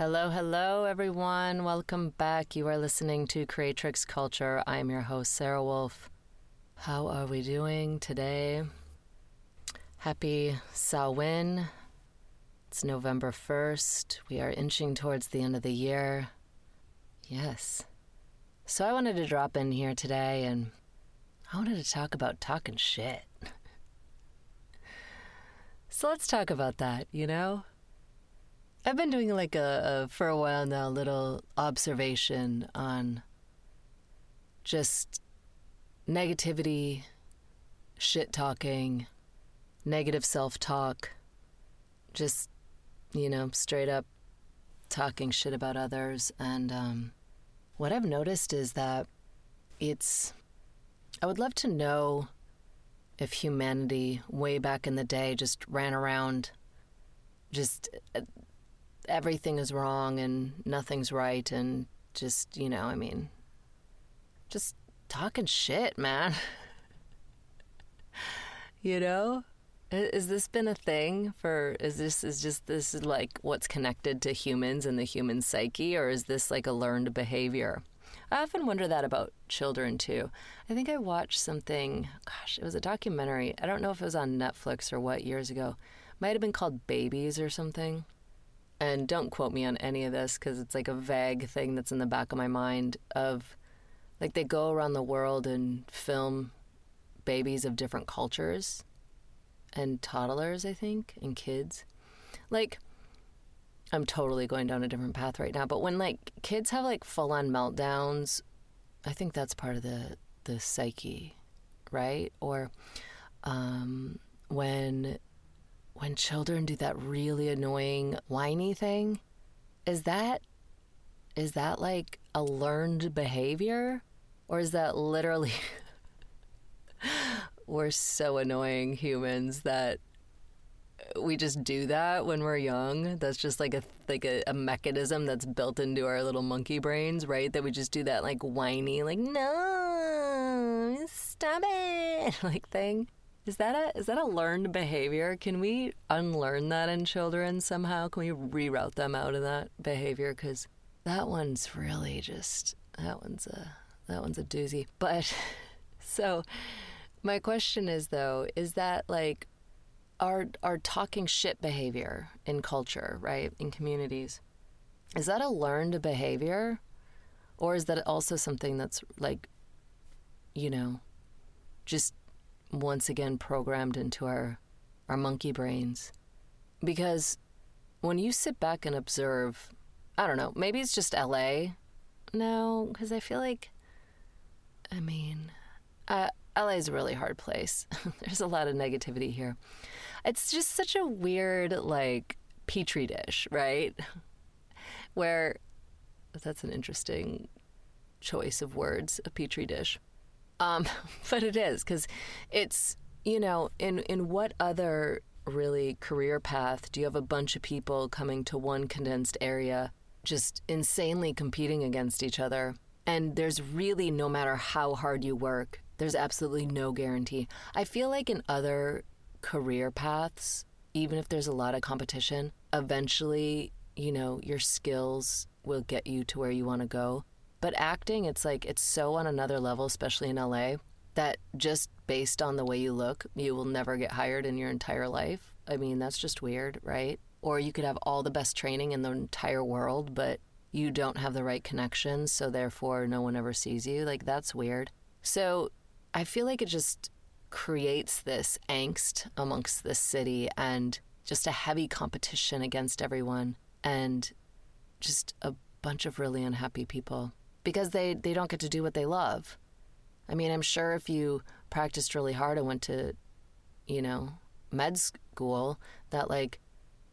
Hello, hello, everyone. Welcome back. You are listening to Creatrix Culture. I'm your host, Sara Wolf. How are we doing today? Happy Samhain. It's November 1st. We are inching towards the end of the year. Yes. So I wanted to drop in here today and I wanted to talk about talking shit. so let's talk about that, you know? I've been doing like a, a for a while now a little observation on just negativity, shit talking, negative self talk, just you know straight up talking shit about others. And um, what I've noticed is that it's I would love to know if humanity way back in the day just ran around just uh, everything is wrong and nothing's right and just, you know, I mean, just talking shit, man. you know? Has this been a thing for is this is just this is like what's connected to humans and the human psyche or is this like a learned behavior? I often wonder that about children too. I think I watched something, gosh, it was a documentary. I don't know if it was on Netflix or what years ago. Might have been called Babies or something and don't quote me on any of this because it's like a vague thing that's in the back of my mind of like they go around the world and film babies of different cultures and toddlers i think and kids. Like i'm totally going down a different path right now but when like kids have like full on meltdowns i think that's part of the the psyche right? Or um when when children do that really annoying whiny thing, is that is that like a learned behavior? Or is that literally we're so annoying humans that we just do that when we're young? That's just like a like a, a, mechanism that's built into our little monkey brains right? That we just do that like whiny like no stop it like thing is that a is that a learned behavior? Can we unlearn that in children somehow? Can we reroute them out of that behavior? Because that one's really just that one's a that one's a doozy. But so my question is though, is that like our our talking shit behavior in culture, right? In communities. Is that a learned behavior? Or is that also something that's like, you know, just once again programmed into our our monkey brains. Because when you sit back and observe i don't know maybe it's just la no because i feel like i mean uh, la is a really hard place. There's a lot of negativity here. It's just such a weird like petri dish right? Where that's an interesting choice of words a petri dish um, but it is because it's you know in in what other really career path do you have a bunch of people coming to one condensed area just insanely competing against each other? And there's really no matter how hard you work there's absolutely no guarantee. I feel like in other career paths even if there's a lot of competition eventually you know your skills will get you to where you want to go but acting, it's like it's so on another level, especially in LA, that just based on the way you look, you will never get hired in your entire life. I mean, that's just weird, right? Or you could have all the best training in the entire world, but you don't have the right connections, so therefore no one ever sees you. Like, that's weird. So I feel like it just creates this angst amongst the city and just a heavy competition against everyone and just a bunch of really unhappy people because they, they don't get to do what they love. I mean, I'm sure if you practiced really hard and went to, you know, med school, that like,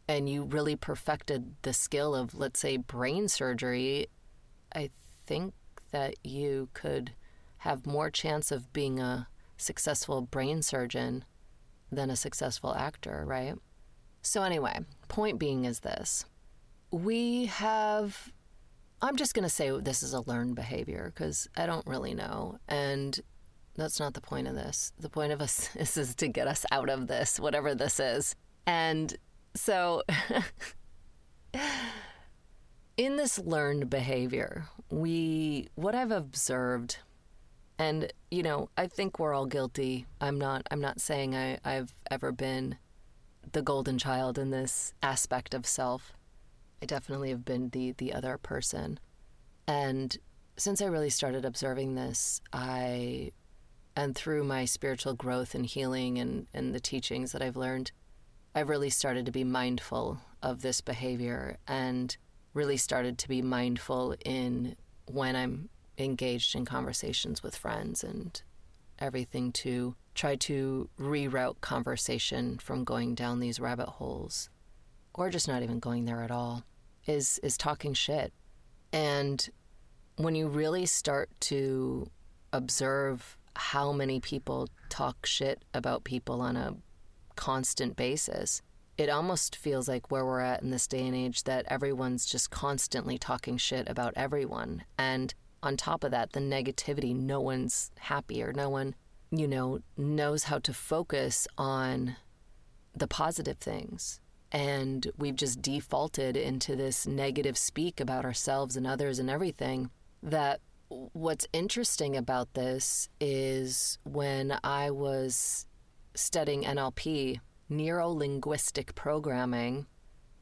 and you really perfected the skill of, let's say, brain surgery, I think that you could have more chance of being a successful brain surgeon than a successful actor, right? So, anyway, point being is this we have I'm just going to say this is a learned behavior because I don't really know. And that's not the point of this. The point of us is, is to get us out of this, whatever this is. And so in this learned behavior, we what I've observed and you know, I think we're all guilty. I'm not I'm not saying I, I've ever been the golden child in this aspect of self. I definitely have been the the other person. And since I really started observing this, I and through my spiritual growth and healing and, and the teachings that I've learned, I've really started to be mindful of this behavior and really started to be mindful in when I'm engaged in conversations with friends and everything to try to reroute conversation from going down these rabbit holes or just not even going there at all is is talking shit. And when you really start to observe how many people talk shit about people on a constant basis, it almost feels like where we're at in this day and age that everyone's just constantly talking shit about everyone. And on top of that, the negativity, no one's happy or no one, you know, knows how to focus on the positive things. And we've just defaulted into this negative speak about ourselves and others and everything. That what's interesting about this is when I was studying NLP, neuro linguistic programming,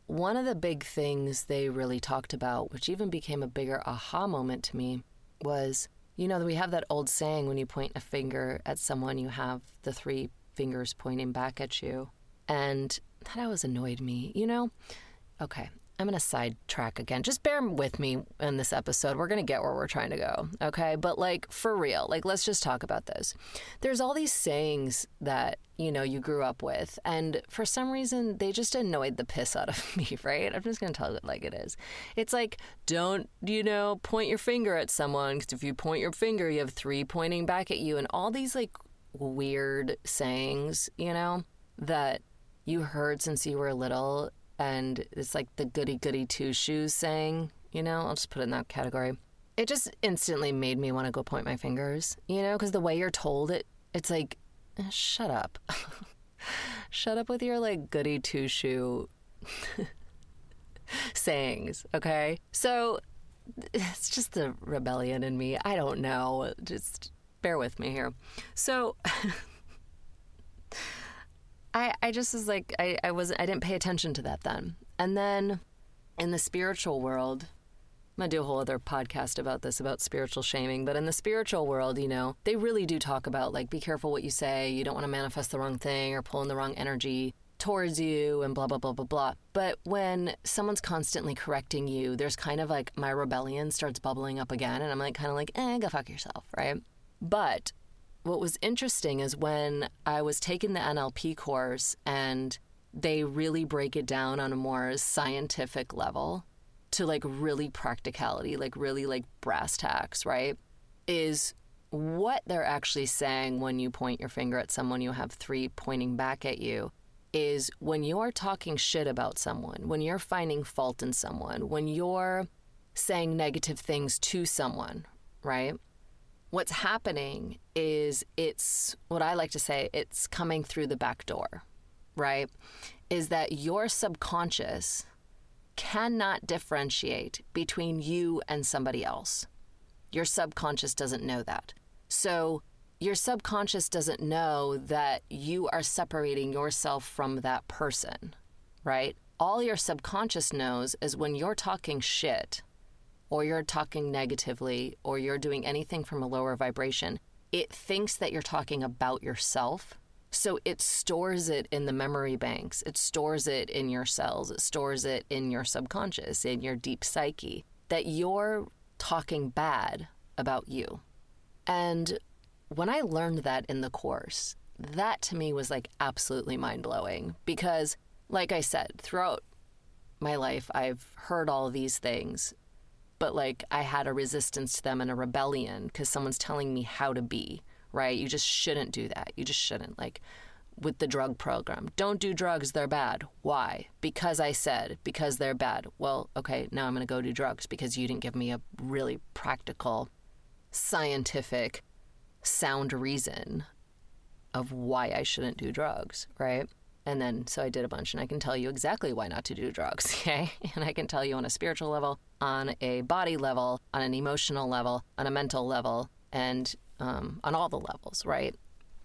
one of the big things they really talked about, which even became a bigger aha moment to me, was you know, we have that old saying when you point a finger at someone, you have the three fingers pointing back at you. And that always annoyed me, you know? Okay, I'm going to sidetrack again. Just bear with me in this episode. We're going to get where we're trying to go, okay? But like for real, like let's just talk about this. There's all these sayings that, you know, you grew up with, and for some reason they just annoyed the piss out of me, right? I'm just going to tell it like it is. It's like don't, you know, point your finger at someone cuz if you point your finger, you have three pointing back at you and all these like weird sayings, you know, that you heard since you were little and it's like the goody goody two shoes saying, you know, I'll just put it in that category. It just instantly made me want to go point my fingers, you know, because the way you're told it, it's like, eh, shut up. shut up with your like goody two shoe sayings, okay? So it's just the rebellion in me. I don't know. Just bear with me here. So I, I just was like I, I was I didn't pay attention to that then. And then in the spiritual world, I'm gonna do a whole other podcast about this, about spiritual shaming. But in the spiritual world, you know, they really do talk about like be careful what you say. You don't want to manifest the wrong thing or pull in the wrong energy towards you and blah blah blah blah blah. But when someone's constantly correcting you, there's kind of like my rebellion starts bubbling up again, and I'm like kind of like, eh, go fuck yourself, right? But what was interesting is when I was taking the NLP course and they really break it down on a more scientific level to like really practicality, like really like brass tacks, right? Is what they're actually saying when you point your finger at someone, you have three pointing back at you, is when you're talking shit about someone, when you're finding fault in someone, when you're saying negative things to someone, right? What's happening is it's what I like to say, it's coming through the back door, right? Is that your subconscious cannot differentiate between you and somebody else. Your subconscious doesn't know that. So, your subconscious doesn't know that you are separating yourself from that person, right? All your subconscious knows is when you're talking shit or you're talking negatively or you're doing anything from a lower vibration, it thinks that you're talking about yourself. So it stores it in the memory banks, it stores it in your cells, it stores it in your subconscious, in your deep psyche, that you're talking bad about you. And when I learned that in the course, that to me was like absolutely mind blowing because, like I said, throughout my life, I've heard all these things but like I had a resistance to them and a rebellion because someone's telling me how to be, right? You just shouldn't do that. You just shouldn't. Like with the drug program, don't do drugs, they're bad. Why? Because I said, because they're bad. Well, okay, now I'm going to go do drugs because you didn't give me a really practical, scientific, sound reason of why I shouldn't do drugs, right? And then, so I did a bunch, and I can tell you exactly why not to do drugs, okay? And I can tell you on a spiritual level, on a body level, on an emotional level, on a mental level, and um, on all the levels, right?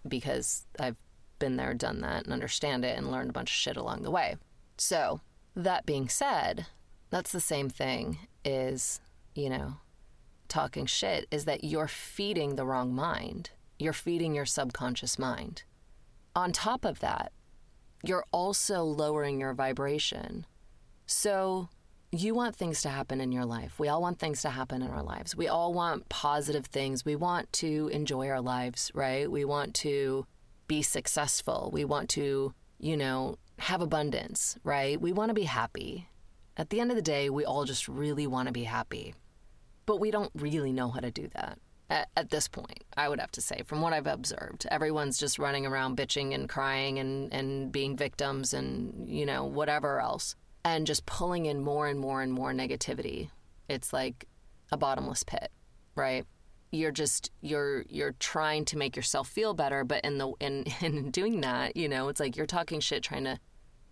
Because I've been there, done that, and understand it, and learned a bunch of shit along the way. So, that being said, that's the same thing is, you know, talking shit, is that you're feeding the wrong mind. You're feeding your subconscious mind. On top of that, you're also lowering your vibration. So, you want things to happen in your life. We all want things to happen in our lives. We all want positive things. We want to enjoy our lives, right? We want to be successful. We want to, you know, have abundance, right? We want to be happy. At the end of the day, we all just really want to be happy. But we don't really know how to do that at, at, this point, I would have to say, from what I've observed. Everyone's just running around bitching and crying and, and being victims and, you know, whatever else, and just pulling in more and more and more negativity. It's like a bottomless pit, right? You're just you're you're trying to make yourself feel better, but in the in in doing that, you know, it's like you're talking shit trying to,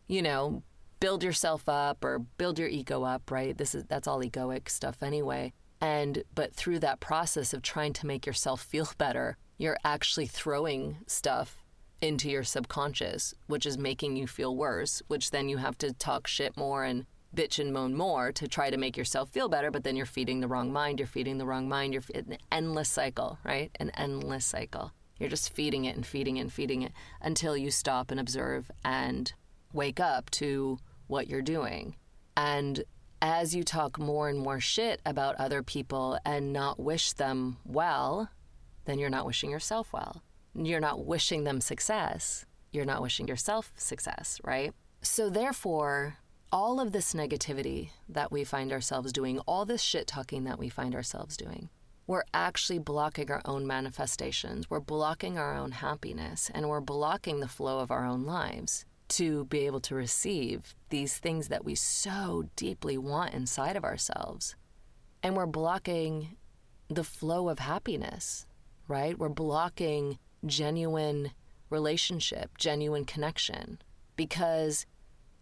you know, build yourself up or build your ego up, right? This is that's all egoic stuff anyway. And but through that process of trying to make yourself feel better, you're actually throwing stuff into your subconscious, which is making you feel worse, which then you have to talk shit more and bitch and moan more to try to make yourself feel better, but then you're feeding the wrong mind, you're feeding the wrong mind, you're an endless cycle, right? An endless cycle. You're just feeding it and feeding it and feeding it until you stop and observe and wake up to what you're doing. And as you talk more and more shit about other people and not wish them well, then you're not wishing yourself well. You're not wishing them success. You're not wishing yourself success, right? So, therefore, all of this negativity that we find ourselves doing, all this shit talking that we find ourselves doing, we're actually blocking our own manifestations. We're blocking our own happiness and we're blocking the flow of our own lives to be able to receive these things that we so deeply want inside of ourselves. And we're blocking the flow of happiness, right? We're blocking genuine relationship, genuine connection, because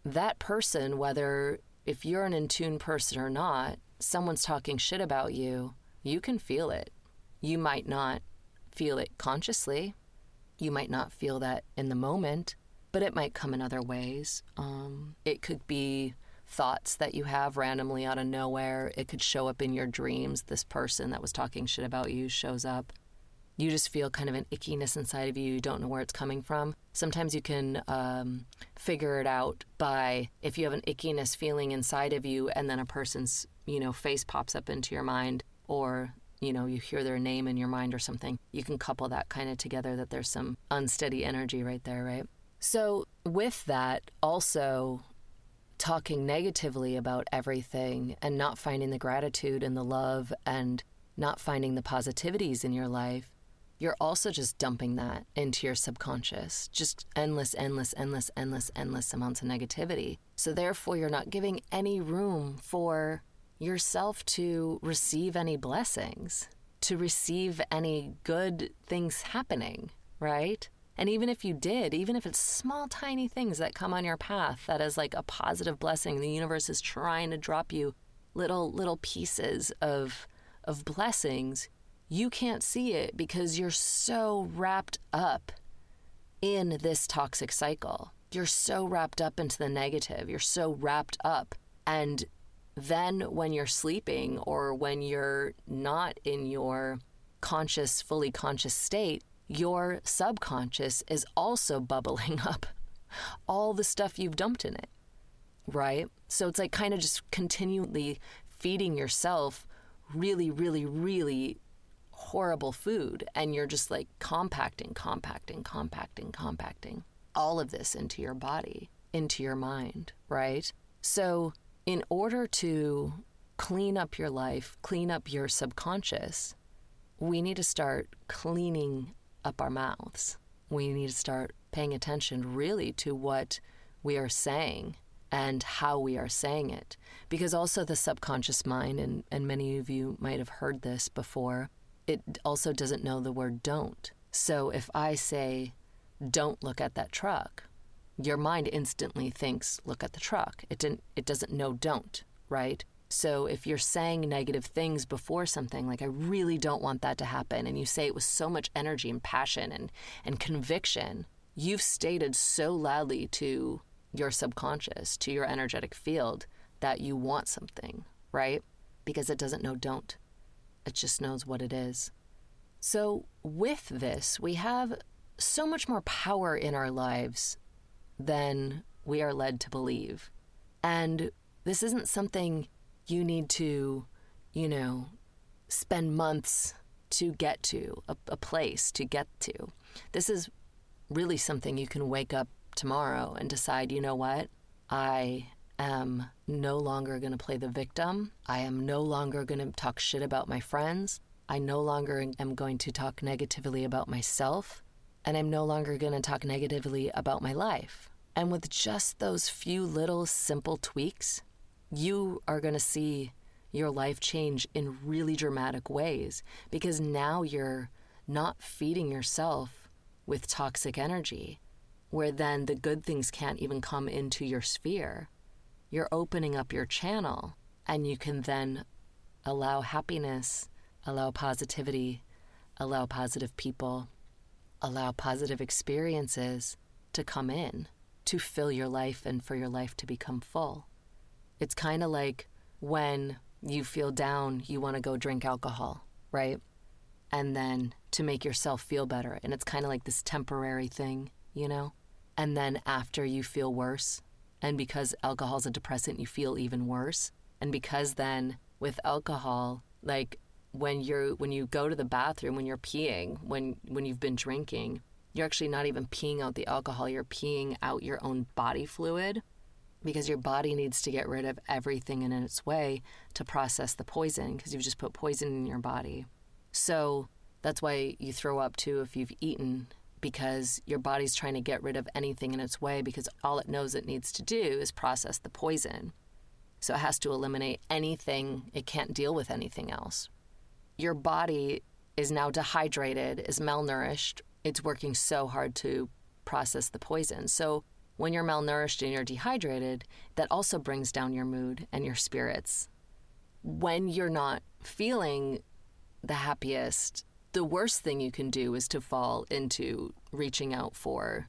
that person, whether if you're an in tune person or not, someone's talking shit about you, you can feel it. You might not feel it consciously. You might not feel that in the moment, but it might come in other ways. Um, it could be thoughts that you have randomly out of nowhere. It could show up in your dreams. This person that was talking shit about you shows up. You just feel kind of an ickiness inside of you. You don't know where it's coming from. Sometimes you can um, figure it out by if you have an ickiness feeling inside of you, and then a person's you know face pops up into your mind, or you know you hear their name in your mind or something. You can couple that kind of together. That there's some unsteady energy right there, right? So, with that, also talking negatively about everything and not finding the gratitude and the love and not finding the positivities in your life, you're also just dumping that into your subconscious. Just endless, endless, endless, endless, endless amounts of negativity. So, therefore, you're not giving any room for yourself to receive any blessings, to receive any good things happening, right? And even if you did, even if it's small, tiny things that come on your path that is like a positive blessing, the universe is trying to drop you little, little pieces of, of blessings, you can't see it because you're so wrapped up in this toxic cycle. You're so wrapped up into the negative. You're so wrapped up. And then when you're sleeping or when you're not in your conscious, fully conscious state, your subconscious is also bubbling up all the stuff you've dumped in it, right? So it's like kind of just continually feeding yourself really, really, really horrible food. And you're just like compacting, compacting, compacting, compacting all of this into your body, into your mind, right? So, in order to clean up your life, clean up your subconscious, we need to start cleaning up our mouths. We need to start paying attention really to what we are saying and how we are saying it. Because also the subconscious mind, and, and many of you might have heard this before, it also doesn't know the word don't. So if I say, don't look at that truck, your mind instantly thinks, look at the truck. It didn't it doesn't know don't, right? So if you're saying negative things before something, like I really don't want that to happen, and you say it with so much energy and passion and, and conviction, you've stated so loudly to your subconscious, to your energetic field, that you want something, right? Because it doesn't know don't. It just knows what it is. So, with this, we have so much more power in our lives than we are led to believe. And this isn't something you need to, you know, spend months to get to, a, a place to get to. This is really something you can wake up tomorrow and decide, you know what? I am no longer going to play the victim. I am no longer going to talk shit about my friends. I no longer am going to talk negatively about myself. And I'm no longer going to talk negatively about my life. And with just those few little simple tweaks, you are going to see your life change in really dramatic ways because now you're not feeding yourself with toxic energy, where then the good things can't even come into your sphere. You're opening up your channel, and you can then allow happiness, allow positivity, allow positive people, allow positive experiences to come in to fill your life and for your life to become full. It's kind of like when you feel down, you want to go drink alcohol, right? And then to make yourself feel better. And it's kind of like this temporary thing, you know? And then after you feel worse, and because alcohol's a depressant, you feel even worse. And because then with alcohol, like when you're when you go to the bathroom, when you're peeing, when when you've been drinking, you're actually not even peeing out the alcohol, you're peeing out your own body fluid because your body needs to get rid of everything in its way to process the poison because you've just put poison in your body. So that's why you throw up too if you've eaten because your body's trying to get rid of anything in its way because all it knows it needs to do is process the poison. So it has to eliminate anything, it can't deal with anything else. Your body is now dehydrated, is malnourished, it's working so hard to process the poison. So when you're malnourished and you're dehydrated, that also brings down your mood and your spirits. When you're not feeling the happiest, the worst thing you can do is to fall into reaching out for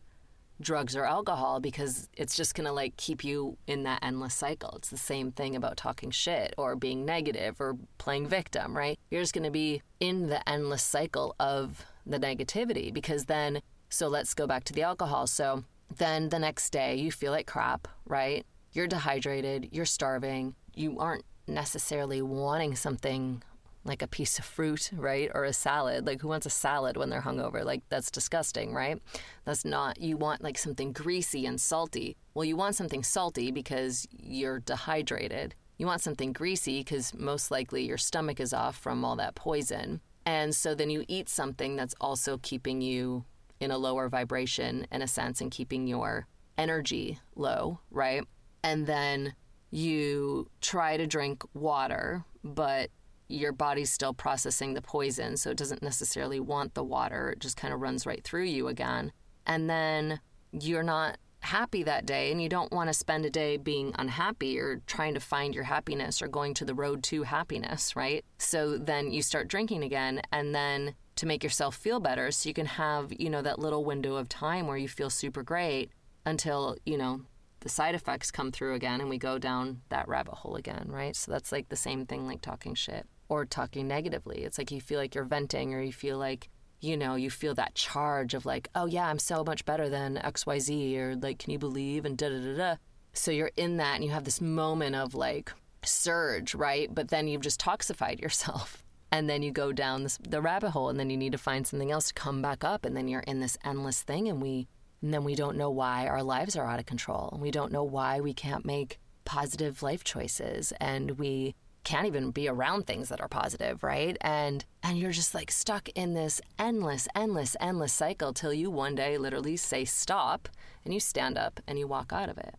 drugs or alcohol because it's just going to like keep you in that endless cycle. It's the same thing about talking shit or being negative or playing victim, right? You're just going to be in the endless cycle of the negativity because then so let's go back to the alcohol. So then the next day, you feel like crap, right? You're dehydrated, you're starving, you aren't necessarily wanting something like a piece of fruit, right? Or a salad. Like, who wants a salad when they're hungover? Like, that's disgusting, right? That's not, you want like something greasy and salty. Well, you want something salty because you're dehydrated. You want something greasy because most likely your stomach is off from all that poison. And so then you eat something that's also keeping you in a lower vibration in a sense and keeping your energy low, right? And then you try to drink water, but your body's still processing the poison, so it doesn't necessarily want the water. It just kind of runs right through you again. And then you're not happy that day and you don't want to spend a day being unhappy or trying to find your happiness or going to the road to happiness, right? So then you start drinking again and then to make yourself feel better so you can have, you know, that little window of time where you feel super great until, you know, the side effects come through again and we go down that rabbit hole again, right? So that's like the same thing like talking shit or talking negatively. It's like you feel like you're venting or you feel like, you know, you feel that charge of like, oh yeah, I'm so much better than XYZ or like, can you believe? And da da da da. So you're in that and you have this moment of like surge, right? But then you've just toxified yourself and then you go down this, the rabbit hole and then you need to find something else to come back up and then you're in this endless thing and we and then we don't know why our lives are out of control. And we don't know why we can't make positive life choices and we can't even be around things that are positive right? And and you're just like stuck in this endless endless endless cycle till you one day literally say stop and you stand up and you walk out of it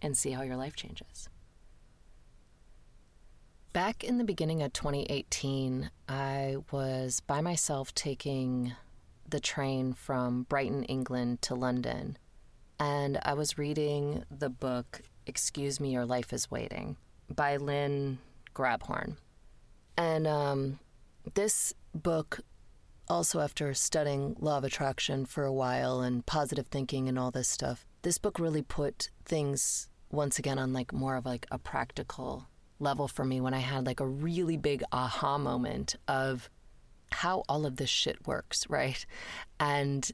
and see how your life changes Back in the beginning of 2018, I was by myself taking the train from Brighton, England to London. and I was reading the book Excuse Me, Your Life is Waiting by Lynn Grabhorn. And um, this book, also after studying law of attraction for a while and positive thinking and all this stuff, this book really put things once again on like more of like a practical level for me when I had like a really big aha moment of how all of this shit works, right? And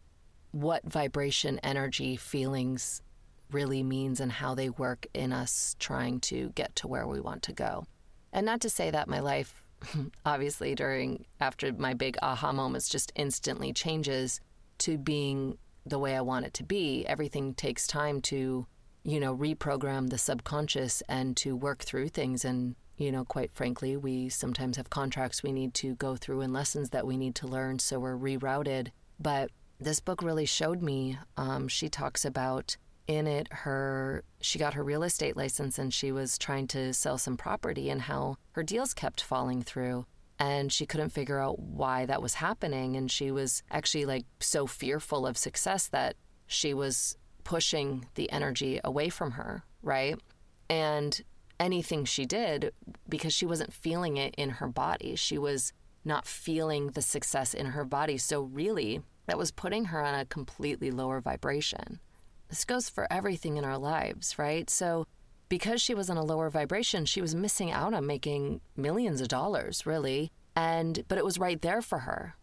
what vibration, energy, feelings really means and how they work in us trying to get to where we want to go. And not to say that my life, obviously, during after my big aha moments, just instantly changes to being the way I want it to be. Everything takes time to, you know, reprogram the subconscious and to work through things. And, you know, quite frankly, we sometimes have contracts we need to go through and lessons that we need to learn. So we're rerouted. But this book really showed me. Um, she talks about in it her she got her real estate license and she was trying to sell some property and how her deals kept falling through and she couldn't figure out why that was happening and she was actually like so fearful of success that she was pushing the energy away from her right and anything she did because she wasn't feeling it in her body she was not feeling the success in her body so really that was putting her on a completely lower vibration. This goes for everything in our lives, right? So, because she was on a lower vibration, she was missing out on making millions of dollars, really. And, but it was right there for her.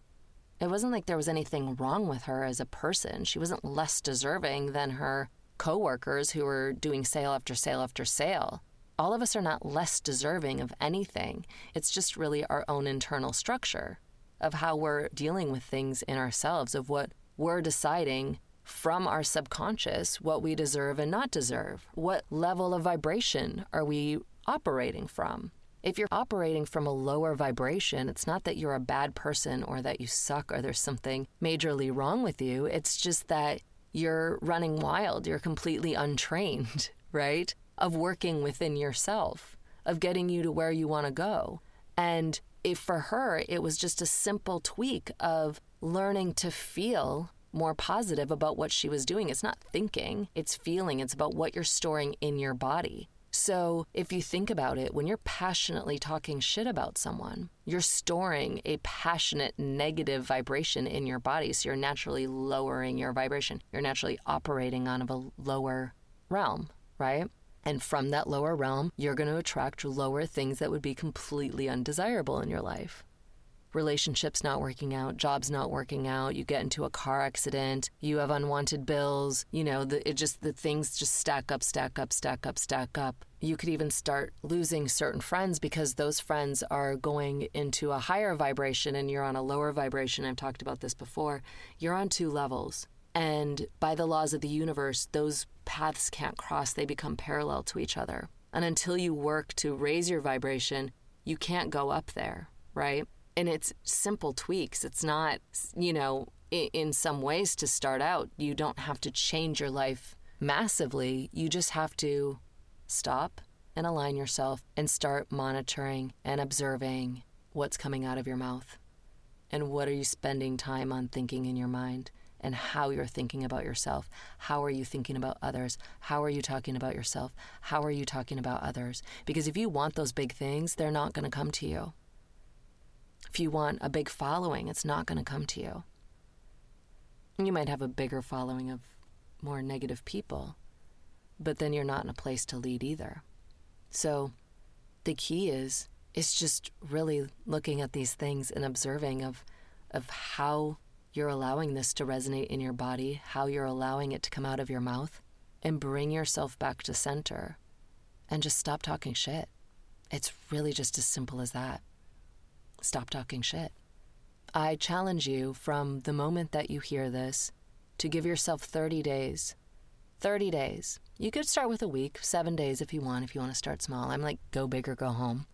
It wasn't like there was anything wrong with her as a person. She wasn't less deserving than her coworkers who were doing sale after sale after sale. All of us are not less deserving of anything. It's just really our own internal structure of how we're dealing with things in ourselves, of what we're deciding from our subconscious what we deserve and not deserve. What level of vibration are we operating from? If you're operating from a lower vibration, it's not that you're a bad person or that you suck or there's something majorly wrong with you. It's just that you're running wild. You're completely untrained, right? Of working within yourself, of getting you to where you want to go. And if for her, it was just a simple tweak of learning to feel more positive about what she was doing. It's not thinking, it's feeling. It's about what you're storing in your body. So, if you think about it, when you're passionately talking shit about someone, you're storing a passionate negative vibration in your body. So, you're naturally lowering your vibration. You're naturally operating on a lower realm, right? And from that lower realm, you're going to attract lower things that would be completely undesirable in your life. Relationships not working out, jobs not working out, you get into a car accident, you have unwanted bills, you know, the, it just the things just stack up, stack up, stack up, stack up. You could even start losing certain friends because those friends are going into a higher vibration and you're on a lower vibration. I've talked about this before. You're on two levels. And by the laws of the universe, those paths can't cross, they become parallel to each other. And until you work to raise your vibration, you can't go up there, right? And it's simple tweaks. It's not, you know, in some ways to start out, you don't have to change your life massively. You just have to stop and align yourself and start monitoring and observing what's coming out of your mouth. And what are you spending time on thinking in your mind? and how you're thinking about yourself. How are you thinking about others? How are you talking about yourself? How are you talking about others? Because if you want those big things, they're not going to come to you. If you want a big following, it's not going to come to you. You might have a bigger following of more negative people, but then you're not in a place to lead either. So the key is it's just really looking at these things and observing of of how you're allowing this to resonate in your body, how you're allowing it to come out of your mouth, and bring yourself back to center and just stop talking shit. It's really just as simple as that. Stop talking shit. I challenge you from the moment that you hear this to give yourself 30 days. 30 days. You could start with a week, seven days if you want, if you want to start small. I'm like, go big or go home.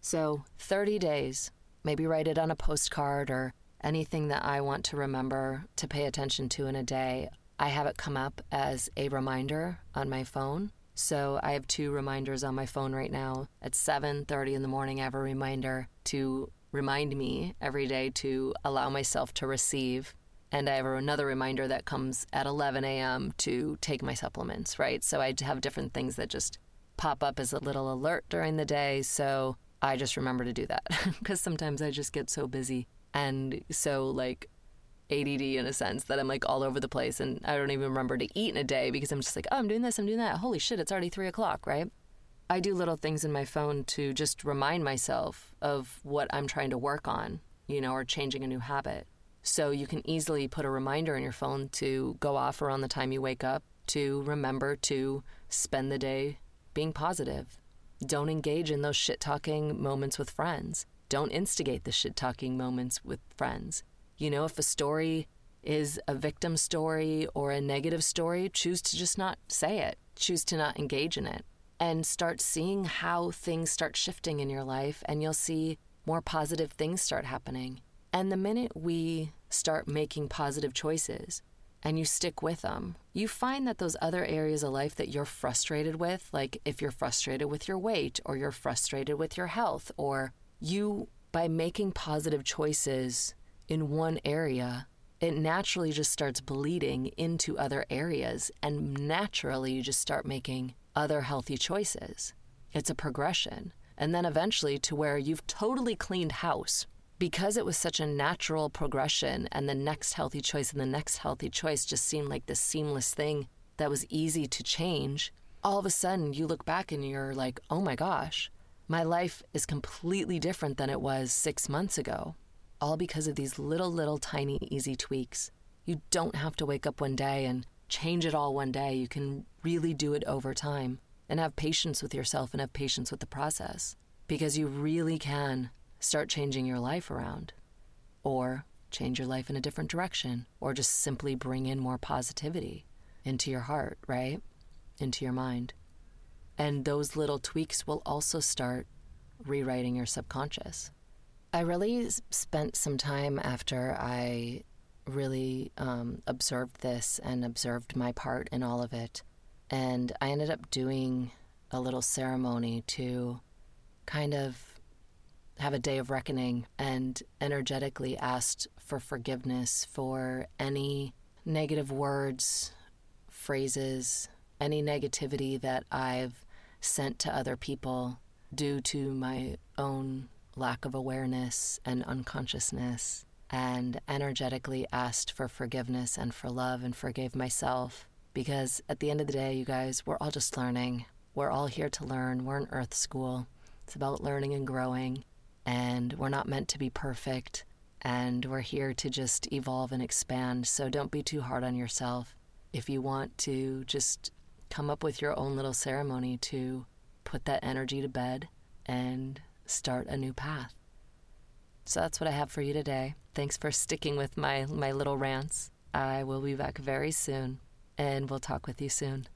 So, 30 days. Maybe write it on a postcard or anything that I want to remember to pay attention to in a day, I have it come up as a reminder on my phone. So I have two reminders on my phone right now. At 7:30 in the morning, I have a reminder to remind me every day to allow myself to receive And I have another reminder that comes at 11 a.m. to take my supplements, right? So I have different things that just pop up as a little alert during the day. So I just remember to do that because sometimes I just get so busy and so like ADD in a sense that I'm like all over the place and I don't even remember to eat in a day because I'm just like, oh, I'm doing this, I'm doing that. Holy shit, it's already three o'clock, right? I do little things in my phone to just remind myself of what I'm trying to work on, you know, or changing a new habit. So you can easily put a reminder in your phone to go off around the time you wake up to remember to spend the day being positive. Don't engage in those shit talking moments with friends. Don't instigate the shit talking moments with friends. You know, if a story is a victim story or a negative story, choose to just not say it. Choose to not engage in it. And start seeing how things start shifting in your life, and you'll see more positive things start happening. And the minute we start making positive choices and you stick with them, you find that those other areas of life that you're frustrated with, like if you're frustrated with your weight or you're frustrated with your health, or you, by making positive choices in one area, it naturally just starts bleeding into other areas. And naturally, you just start making other healthy choices. It's a progression. And then eventually to where you've totally cleaned house. Because it was such a natural progression, and the next healthy choice and the next healthy choice just seemed like this seamless thing that was easy to change, all of a sudden you look back and you're like, oh my gosh, my life is completely different than it was six months ago all because of these little, little, tiny, easy tweaks. You don't have to wake up one day and change it all one day. You can really do it over time and have patience with yourself and have patience with the process because you really can start changing your life around or change your life in a different direction or just simply bring in more positivity into your heart, right? Into your mind. And those little tweaks will also start rewriting your subconscious. I really spent some time after I really um, observed this and observed my part in all of it. And I ended up doing a little ceremony to kind of have a day of reckoning and energetically asked for forgiveness for any negative words, phrases, any negativity that I've sent to other people due to my own lack of awareness and unconsciousness, and energetically asked for forgiveness and for love and forgave myself. Because at the end of the day, you guys, we're all just learning. We're all here to learn. We're in Earth School. It's about learning and growing, and we're not meant to be perfect. And we're here to just evolve and expand. So don't be too hard on yourself. If you want to just come up with your own little ceremony to put that energy to bed and start a new path. So that's what I have for you today. Thanks for sticking with my, my little rants. I will be back very soon, and we'll talk with you soon.